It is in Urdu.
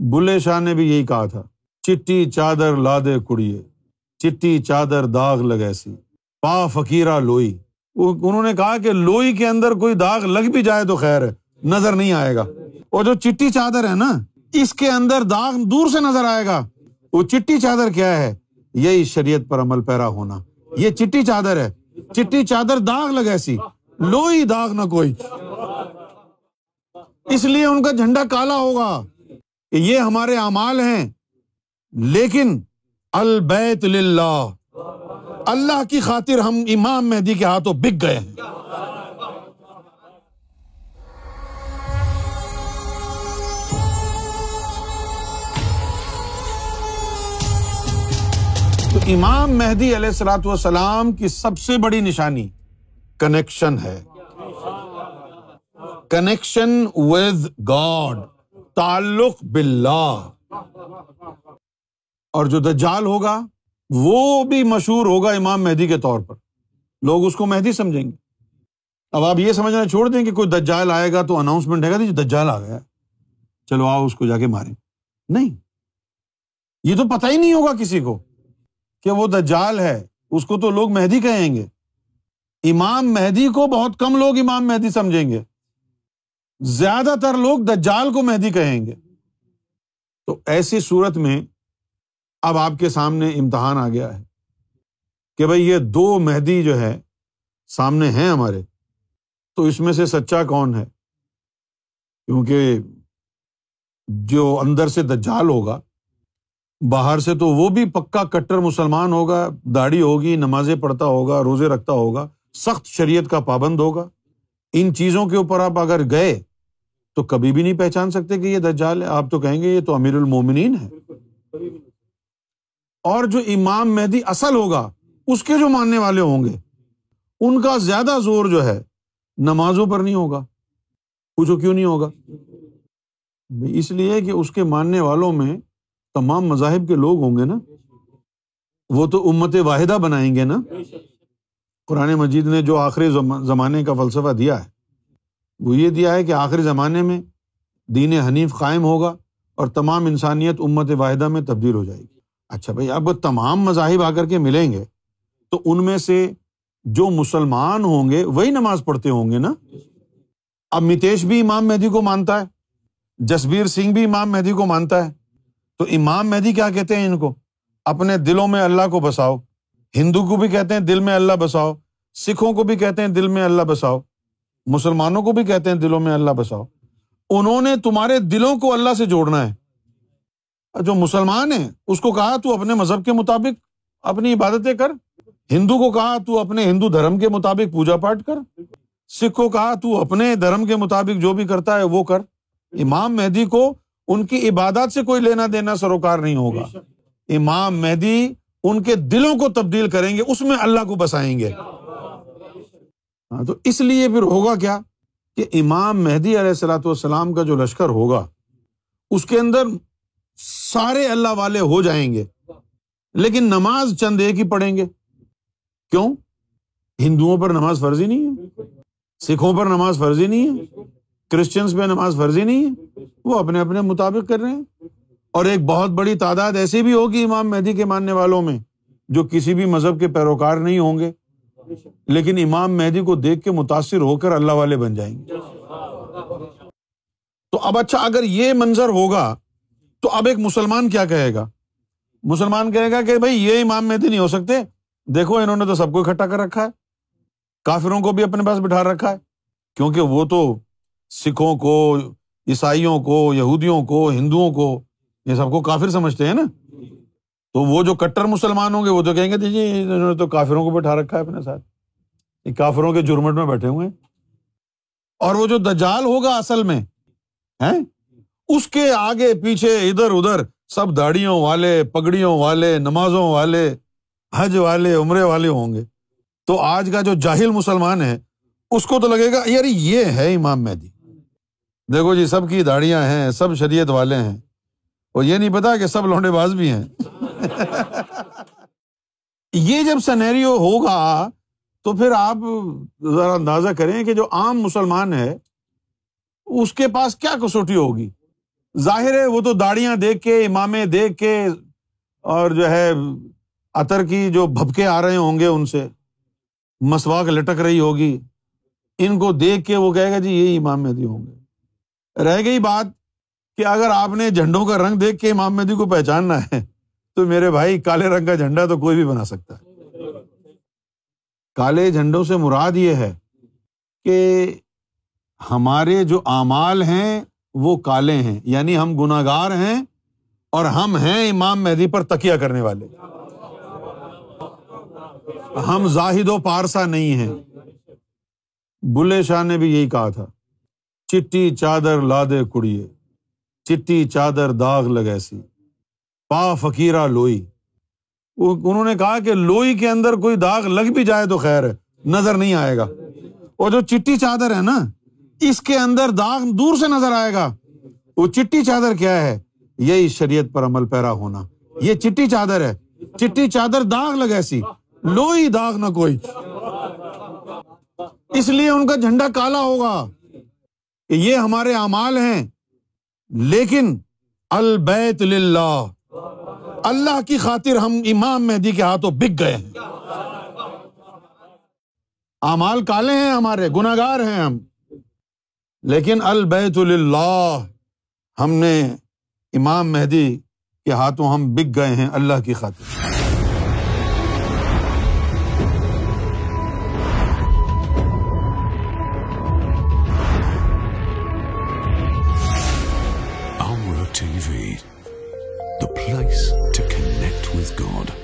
بلے شاہ نے بھی یہی کہا تھا، چٹی، چادر لادے کڑیے، چٹی، چادر داغ لگے سی پا فقیرہ لوئی۔ انہوں نے کہا کہ لوئی کے اندر کوئی داغ لگ بھی جائے تو خیر ہے، نظر نہیں آئے گا۔ اور جو چٹی چادر ہے نا، اس کے اندر داغ دور سے نظر آئے گا۔ وہ چٹی چادر کیا ہے؟ یہی شریعت پر عمل پیرا ہونا۔ یہ چٹی چادر ہے۔ چٹی چادر داغ لگے سی لوئی داغ نہ کوئی۔ اس لیے ان کا جھنڈا کالا ہوگا۔ کہ یہ ہمارے اعمال ہیں۔ لیکن البیت للہ، اللہ کی خاطر ہم امام مہدی کے ہاتھوں بک گئے ہیں۔ تو امام مہدی علیہ السلاۃ والسلام کی سب سے بڑی نشانی کنیکشن ہے۔ کنیکشن ود گاڈ تعلق باللہ۔ اور جو دجال ہوگا، وہ بھی مشہور ہوگا امام مہدی کے طور پر۔ لوگ اس کو مہدی سمجھیں گے۔ اب آپ یہ سمجھنا چھوڑ دیں کہ کوئی دجال آئے گا تو اناؤنسمنٹ ہے گا جی دجال آ گیا۔ چلو آؤ اس کو جا کے ماریں۔ نہیں۔ یہ تو پتہ ہی نہیں ہوگا کسی کو کہ وہ دجال ہے۔ اس کو تو لوگ مہدی کہیں گے۔ امام مہدی کو بہت کم لوگ امام مہدی سمجھیں گے۔ زیادہ تر لوگ دجال کو مہدی کہیں گے۔ تو ایسی صورت میں اب آپ کے سامنے امتحان آ گیا ہے کہ بھائی یہ دو مہدی جو ہے سامنے ہیں ہمارے، تو اس میں سے سچا کون ہے؟ کیونکہ جو اندر سے دجال ہوگا، باہر سے تو وہ بھی پکا کٹر مسلمان ہوگا، داڑھی ہوگی، نمازیں پڑھتا ہوگا، روزے رکھتا ہوگا، سخت شریعت کا پابند ہوگا۔ ان چیزوں کے اوپر آپ اگر گئے تو کبھی بھی نہیں پہچان سکتے کہ یہ دجال ہے۔ آپ تو کہیں گے یہ تو امیر المومنین ہے اور جو امام مہدی اصل ہوگا، اس کے جو ماننے والے ہوں گے، ان کا زیادہ زور جو ہے، نمازوں پر نہیں ہوگا۔ پوچھو کیوں نہیں ہوگا؟ اس لیے کہ اس کے ماننے والوں میں تمام مذاہب کے لوگ ہوں گے نا۔ وہ تو امت واحدہ بنائیں گے نا۔ قرآن مجید نے جو آخری زمانے کا فلسفہ دیا ہے۔ وہ یہ دیا ہے کہ آخری زمانے میں دین حنیف قائم ہوگا اور تمام انسانیت امت واحدہ میں تبدیل ہو جائے گی۔ اچھا بھائی، اب تمام مذاہب آ کر کے ملیں گے تو ان میں سے جو مسلمان ہوں گے، وہی نماز پڑھتے ہوں گے نا؟ اب متیش بھی امام مہدی کو مانتا ہے، جسبیر سنگھ بھی امام مہدی کو مانتا ہے۔ تو امام مہدی کیا کہتے ہیں ان کو؟ اپنے دلوں میں اللہ کو بساؤ۔ ہندو کو بھی کہتے ہیں دل میں اللہ بساؤ، سکھوں کو بھی کہتے ہیں دل میں اللہ بساؤ۔ مسلمانوں کو بھی کہتے ہیں دلوں میں اللہ بساؤ۔ انہوں نے تمہارے دلوں کو اللہ سے جوڑنا ہے۔ جو مسلمان ہے اس کو کہا تو اپنے مذہب کے مطابق اپنی عبادتیں کر۔ ہندو کو کہا تو اپنے ہندو دھرم کے مطابق پوجا پاٹ کر۔ سکھ کو کہا تو اپنے دھرم کے مطابق جو بھی کرتا ہے وہ کر۔ امام مہدی کو ان کی عبادات سے کوئی لینا دینا سروکار نہیں ہوگا۔ امام مہدی ان کے دلوں کو تبدیل کریں گے، اس میں اللہ کو بسائیں گے۔ ہاں تو اس لیے پھر ہوگا کیا کہ امام مہدی علیہ السلاۃ والسلام کا جو لشکر ہوگا، اس کے اندر سارے اللہ والے ہو جائیں گے، لیکن نماز چند ایک ہی پڑھیں گے۔ کیوں؟ ہندوؤں پر نماز فرضی نہیں ہے، سکھوں پر نماز فرضی نہیں ہے کرسچنس پہ نماز فرضی نہیں ہے، وہ اپنے اپنے مطابق کر رہے ہیں۔ اور ایک بہت بڑی تعداد ایسی بھی ہوگی امام مہدی کے ماننے والوں میں، جو کسی بھی مذہب کے پیروکار نہیں ہوں گے۔ لیکن امام مہدی کو دیکھ کے متاثر ہو کر اللہ والے بن جائیں گے۔ تو اب اچھا اگر یہ منظر ہوگا، تو اب ایک مسلمان کیا کہے گا؟ مسلمان کہے گا کہ بھائی، یہ امام مہدی نہیں ہو سکتے۔ دیکھو، انہوں نے تو سب کو اکٹھا کر رکھا ہے۔ کافروں کو بھی اپنے پاس بٹھا رکھا ہے۔ کیونکہ وہ تو سکھوں کو، عیسائیوں کو، یہودیوں کو، ہندوؤں کو، یہ سب کو کافر سمجھتے ہیں نا۔ تو وہ جو کٹر مسلمان ہوں گے، وہ تو کہیں گے جی انہوں نے تو کافروں کو بٹھا رکھا ہے اپنے ساتھ۔ کافروں کے جرمٹ میں بیٹھے ہوئے اور وہ جو دجال ہوگا اصل میں اس کے آگے، پیچھے، ادھر ادھر، سب داڑیوں والے، پگڑیوں والے، نمازوں والے، حج والے، عمرے والے ہوں گے۔ تو آج کا جو جاہل مسلمان ہے، اس کو تو لگے گا، یار یہ ہے امام مہدی۔ دیکھو جی سب کی داڑیاں ہیں، سب شریعت والے ہیں۔ اور یہ نہیں پتا کہ سب لونڈے باز بھی ہیں۔ یہ جب سنیریو ہوگا تو پھر آپ ذرا اندازہ کریں کہ جو عام مسلمان ہے، اس کے پاس کیا کسوٹی ہوگی؟ ظاہر ہے وہ تو داڑیاں دیکھ کے امامے دیکھ کے، اور جو ہے، عطر کی جو بھبکے آ رہے ہوں گے ان سے، مسواک لٹک رہی ہوگی۔ ان کو دیکھ کے وہ کہے گا جی یہی امام مہدی ہوں گے۔ رہ گئی بات کہ اگر آپ نے جھنڈوں کا رنگ دیکھ کے امام مہدی کو پہچاننا ہے، تو میرے بھائی، کالے رنگ کا جھنڈا تو کوئی بھی بنا سکتا ہے۔ کالے جھنڈوں سے مراد یہ ہے کہ ہمارے جو اعمال ہیں وہ کالے ہیں یعنی ہم گناگار ہیں اور ہم ہیں امام مہدی پر تکیا کرنے والے۔ ہم زاہد و پارسا نہیں ہیں۔ بلے شاہ نے بھی یہی کہا تھا، چٹی چادر لادے کڑیے، چٹی چادر داغ لگے سی پا فکیرا لوئی۔ انہوں نے کہا کہ لوئی کے اندر کوئی داغ لگ بھی جائے تو خیر ہے نظر نہیں آئے گا۔ اور جو چٹی چادر ہے نا، اس کے اندر داغ دور سے نظر آئے گا۔ وہ چٹی چادر کیا ہے؟ یہی شریعت پر عمل پیرا ہونا۔ یہ چٹی چادر ہے۔ چٹی چادر داغ لگ ایسی۔ لوئی داغ نہ کوئی۔ اس لیے ان کا جھنڈا کالا ہوگا یہ ہمارے اعمال ہیں۔ لیکن البیت للہ۔ اللہ کی خاطر ہم امام مہدی کے ہاتھوں بک گئے ہیں۔ امال کالے ہیں ہمارے گناگار ہیں ہم۔ لیکن البیت اللہ ہم نے امام مہدی کے ہاتھوں ہم بک گئے ہیں اللہ کی خاطر۔ The place to connect with God.